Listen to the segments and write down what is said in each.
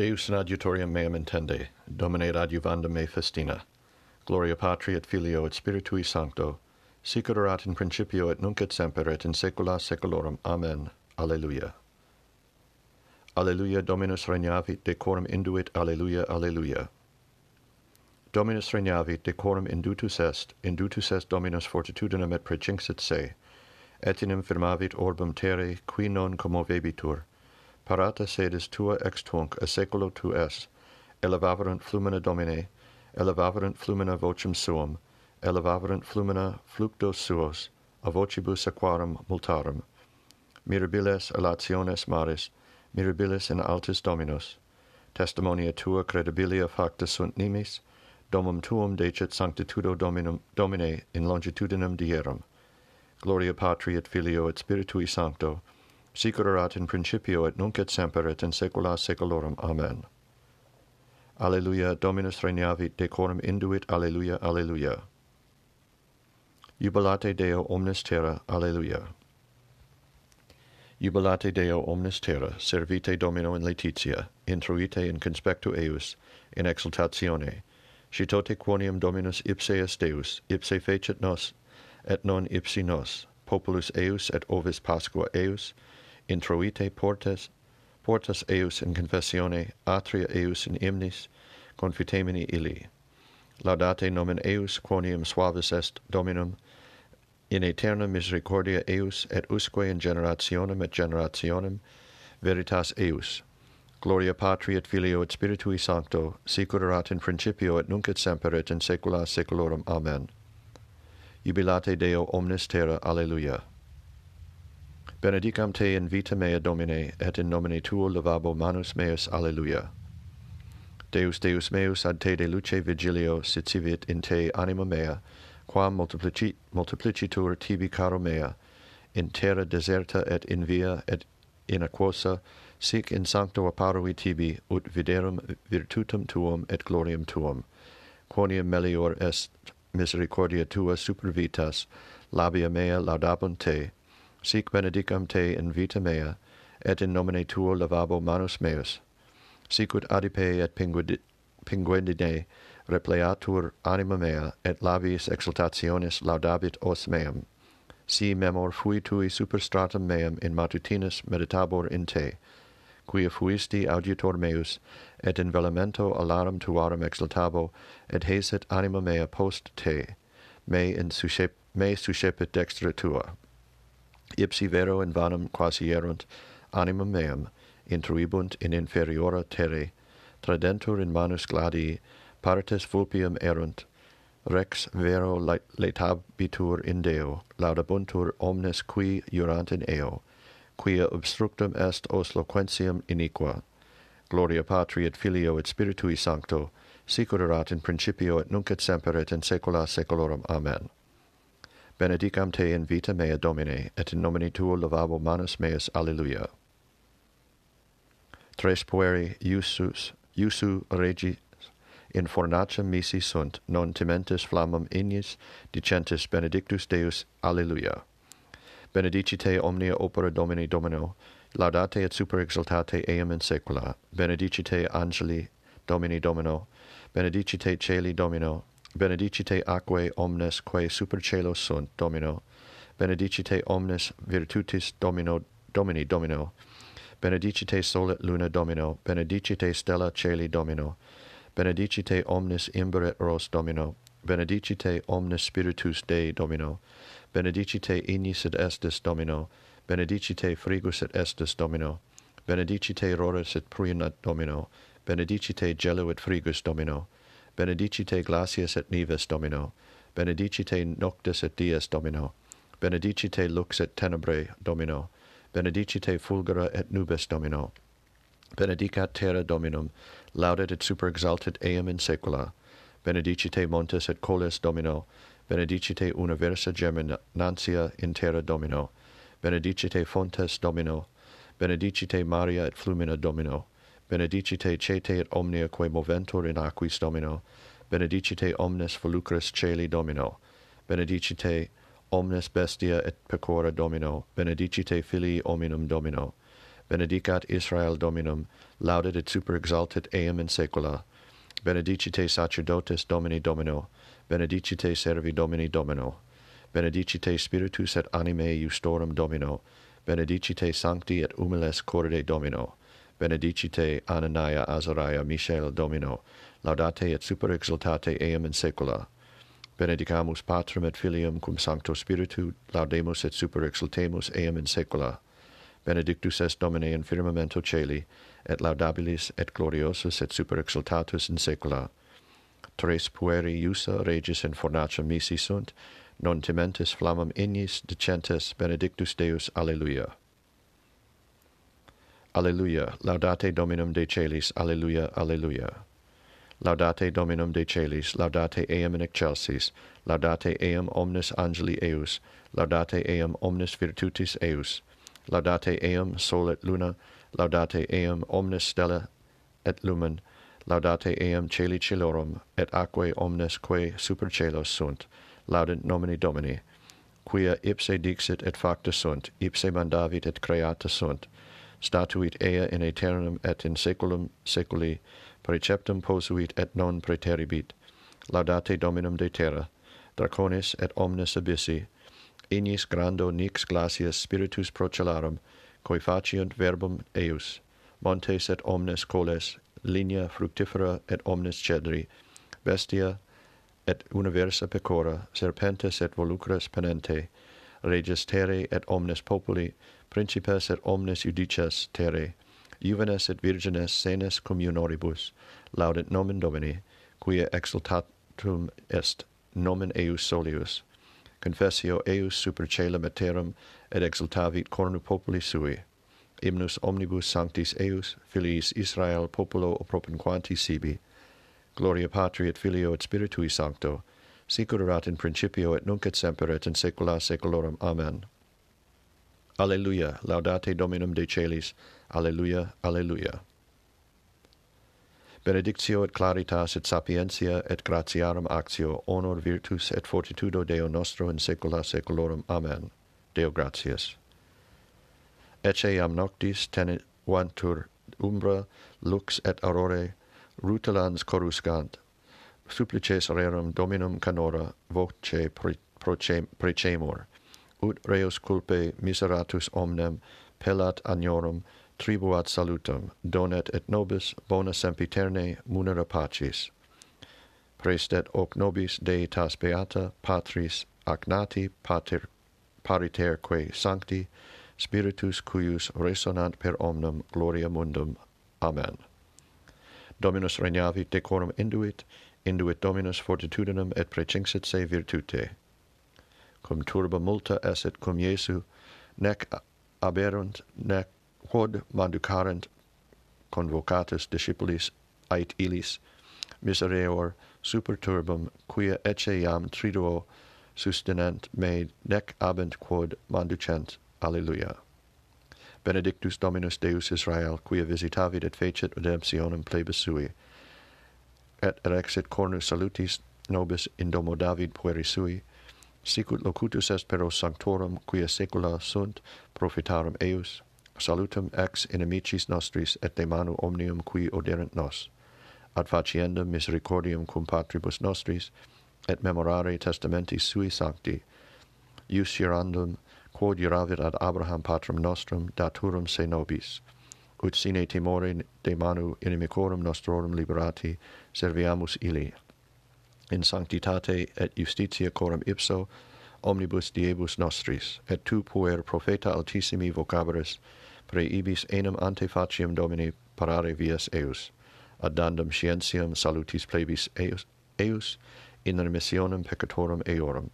Deus in adiutorium meam intende, Domine adjuvanda me festina. Gloria Patri et Filio et Spiritui Sancto, sic erat in principio et nunc et semper et in saecula saeculorum. Amen. Alleluia. Alleluia Dominus regnavit, decorum induit. Alleluia, alleluia. Dominus regnavit, decorum indutus est, indutus est Dominus fortitudinem et precinxit se, et in infirmavit orbum terre, qui non commovebitur, parata sedis tua extunc a seculo tu es, elevaverant flumina Domine, elevaverant flumina vocem suum, elevaverant flumina fluctos suos, a vocibus aquarum multarum. Mirabiles alationes maris, mirabiles in altis dominos. Testimonia tua credibilia facta sunt nimis, domum tuum decet sanctitudo dominum, domine in longitudinem dierum. Gloria Patri et Filio et Spiritui Sancto, sic erat in principio et nunc et semper et in saecula saeculorum. Amen. Alleluia dominus regnavit decorum induit alleluia alleluia. Jubilate deo omnes terra alleluia. Jubilate Deo omnes terra, servite Domino in letitia, intruite in conspectu eius, in exultatione. Citote quonium Dominus ipse est Deus, ipse fecit nos, et non ipsi nos, populus eius et ovis Pasqua eius, introite portes, portas eius in confessione, atria eius in imnis, confitemini illi. Laudate nomen eius, quonium suavis est Dominum, in aeterna misericordia eius, et usque in generationem et generationem, veritas eius. Gloria Patri et Filio et Spiritui Sancto, sicut erat in principio et nunc et semper et in saecula saeculorum. Amen. Jubilate Deo omnes terra. Alleluia benedicam te in vita mea domine et in nomine tuo levabo manus meus alleluia. Deus deus meus ad te de luce vigilio sicivit in te anima mea quam multiplici, multiplicitur tibi caro mea in terra deserta et in via et in aquosa sic in sancto apparui tibi ut viderum virtutum tuum et gloriam tuum. Quoniam melior est misericordia tua super vitas labia mea laudabunt te sic benedicam te in vita mea, et in nomine tuo lavabo manus meus. Sicut adipe et pinguendine repleatur anima mea, et lavis exultationis laudabit os meam. Si memor fui tui superstratum meam in matutinus meditabor in te, quia fuisti auditor meus, et in velamento alarum tuarum exultabo, et hesit anima mea post te, me in suscep, me suscepit dextra tua ipsi vero in vanum quasi erunt, anima meam, intruibunt in inferiora terre, tradentur in manus gladii, partes vulpium erunt, rex vero letabitur in Deo, laudabuntur omnes qui jurant in eo, quia obstructum est os loquentium iniqua. Gloria Patri et Filio et Spiritui Sancto, sic in principio et nunc et semper et in saecula saeculorum. Amen benedicam te in vita mea Domine, et in nomine tuo lavabo manus meas, alleluia. Tres pueri iusus, iusu regis in fornace misi sunt, non timentes flammam ignis, dicentis benedictus Deus, alleluia. Benedicite omnia opera Domini Domino, laudate et super exaltate eam in saecula, benedicite angeli Domini Domino, benedicite celi Domino, benedicite aquae omnes quae super cielo sunt domino. Benedicite omnes virtutis domino domini domino. Benedicite sole luna domino. Benedicite stella celi domino. Benedicite omnes imbere ros domino. Benedicite omnes spiritus dei domino. Benedicite ignis et estes domino. Benedicite frigus et estes domino. Benedicite roris et pruinat domino. Benedicite gelo et frigus domino benedicite glacias et nives domino, benedicite noctis et dies domino, benedicite lux et tenebrae domino, benedicite fulgura et nubes domino, benedicat terra dominum, laudet et super superexaltet eam in saecula, benedicite montes et coles domino, benedicite universa germinantia in terra domino, benedicite fontes domino, benedicite maria et flumina domino, benedicite cete et omnia quae moventur in aquis domino, benedicite omnes volucres celi domino, benedicite omnes bestia et pecora domino, benedicite filii hominum domino, benedicat Israel dominum, laudet et super exaltet eam in saecula, benedicite sacerdotes domini domino, benedicite servi domini domino, benedicite spiritus et animae iustorum domino, benedicite sancti et humiles corde domino, benedicite Anania Azariah Michael Domino, laudate et super exultate eam in saecula. Benedicamus Patrem et Filium cum Sancto Spiritu, laudemus et super exultemus eam in saecula. Benedictus est Domine in firmamento celi, et laudabilis et gloriosus et super exultatus in saecula. Tres pueri iusa regis in fornacia misi sunt, non timentis flammam ignis decentes benedictus Deus. Alleluia. Alleluia, laudate Dominum de celis, alleluia, alleluia. Laudate Dominum de celis, laudate eam in excelsis, laudate eam omnes angeli eus. laudate eam omnes virtutis eus. laudate eam sol et luna, laudate eam omnes stella et lumen, laudate eam celi celorum, et aquae omnes quae super celos sunt, laudant nomini Domini, quia ipse dixit et facta sunt, ipse mandavit et creata sunt, statuit ea in aeternum et in saeculum saeculi, preceptum posuit et non preteribit. Laudate Dominum de terra, draconis et omnes abissi, ignis grando nix glacias spiritus procellarum, coi faciunt verbum eius, montes et omnes coles, linea fructifera et omnes cedri, bestia et universa pecora, serpentes et volucras penente, regis terre et omnes populi, principes et omnes judices terre, juvenes et virgines senes communoribus, laudet nomen Domini, quia exultatum est, nomen eius solius. Confessio eius super caelum eterum, et exultavit cornu populi sui. Hymnus omnibus sanctis eius, filiis Israel populo opropinquanti sibi. Gloria Patri et Filio et Spiritui Sancto, sic erat in principio et nunc et semper et in saecula saeculorum. Amen. Alleluia, laudate Dominum de celis. Alleluia, alleluia. Benedictio et claritas et sapientia et gratiarum actio honor virtus et fortitudo Deo nostro in saecula saeculorum. Amen. Deo gratias. Ecce iam noctis tenevantur umbra, lux et aurore, rutilans coruscant, supplices rerum dominum canora voce precemur ut reus culpe miseratus omnem pelat agnorum tribuat salutum donet et nobis bona sempiterne munera pacis. Prestet hoc nobis deitas beata patris agnati pater pariterque sancti spiritus cuius resonant per omnem gloria mundum. Amen. Dominus regnavit decorum induit induit dominus fortitudinem et precinxit se virtute cum turba multa eset cum Iesu, nec aberunt, nec quod manducarent convocatus discipulis ait illis, misereor super turbum, quia ecce iam triduo sustenent me, nec abent quod manducent. Alleluia. Benedictus Dominus Deus Israel, quia visitavit et fecit redemptionem plebis sui, et erexit cornus salutis nobis in domo David pueri sui, sicut locutus est per sanctorum quia saecula sunt profitarum eius. Salutum ex inimicis nostris et de manu omnium qui oderent nos. Ad faciendum misericordium cum patribus nostris et memorare testamenti sui sancti. Ius gerandum quod iravit ad Abraham patrum nostrum daturum se nobis. Ut sine timore de manu inimicorum nostrorum liberati serviamus illi in sanctitate et justitia coram ipso omnibus diebus nostris, et tu puer profeta altissimi vocabaris, preibis enim ante faciam Domini parare vias eius, addandum scientiam salutis plebis eius, eius in remissionem peccatorum eorum,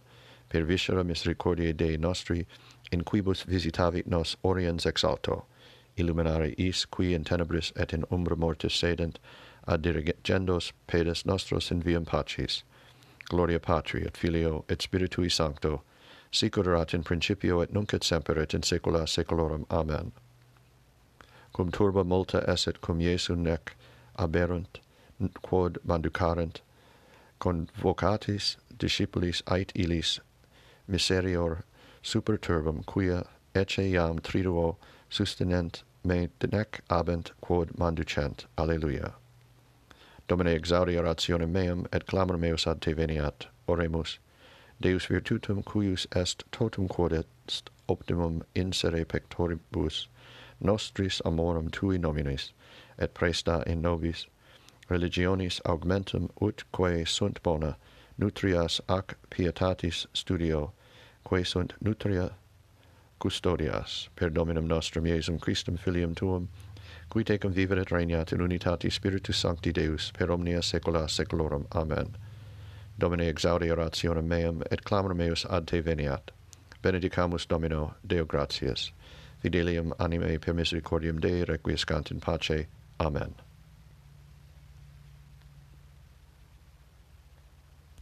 per viscera misericordiae Dei nostri, in quibus visitavit nos oriens ex alto, illuminare is qui in tenebris et in umbra mortis sedent, ad dirigendos pedes nostros in viam pacis. Gloria Patri et Filio et Spiritui Sancto, sic in principio et nunc et semper et in saecula saeculorum. Amen. Cum turba multa esset cum Iesu nec aberunt, quod manducarent, convocatis discipulis ait illis miserior super turbam quia ecce iam triduo sustenent me nec abent quod manducent. Alleluia. Domine exaudi orationem meam, et clamor meus ad te veniat. Oremus. Deus virtutum cuius est totum quod est optimum insere pectoribus, nostris amorum tui nominis, et presta in nobis, religionis augmentum ut quae sunt bona, nutrias ac pietatis studio, quae sunt nutria custodias, per Dominum nostrum Iesum Christum filium tuum, qui tecum vivere et regnat in unitate Spiritus Sancti Deus per omnia saecula saeculorum. Amen. Domine exaudi orationem meam et clamor meus ad te veniat. Benedicamus Domino, Deo gratias. Fidelium animae per misericordiam Dei requiescant in pace. Amen.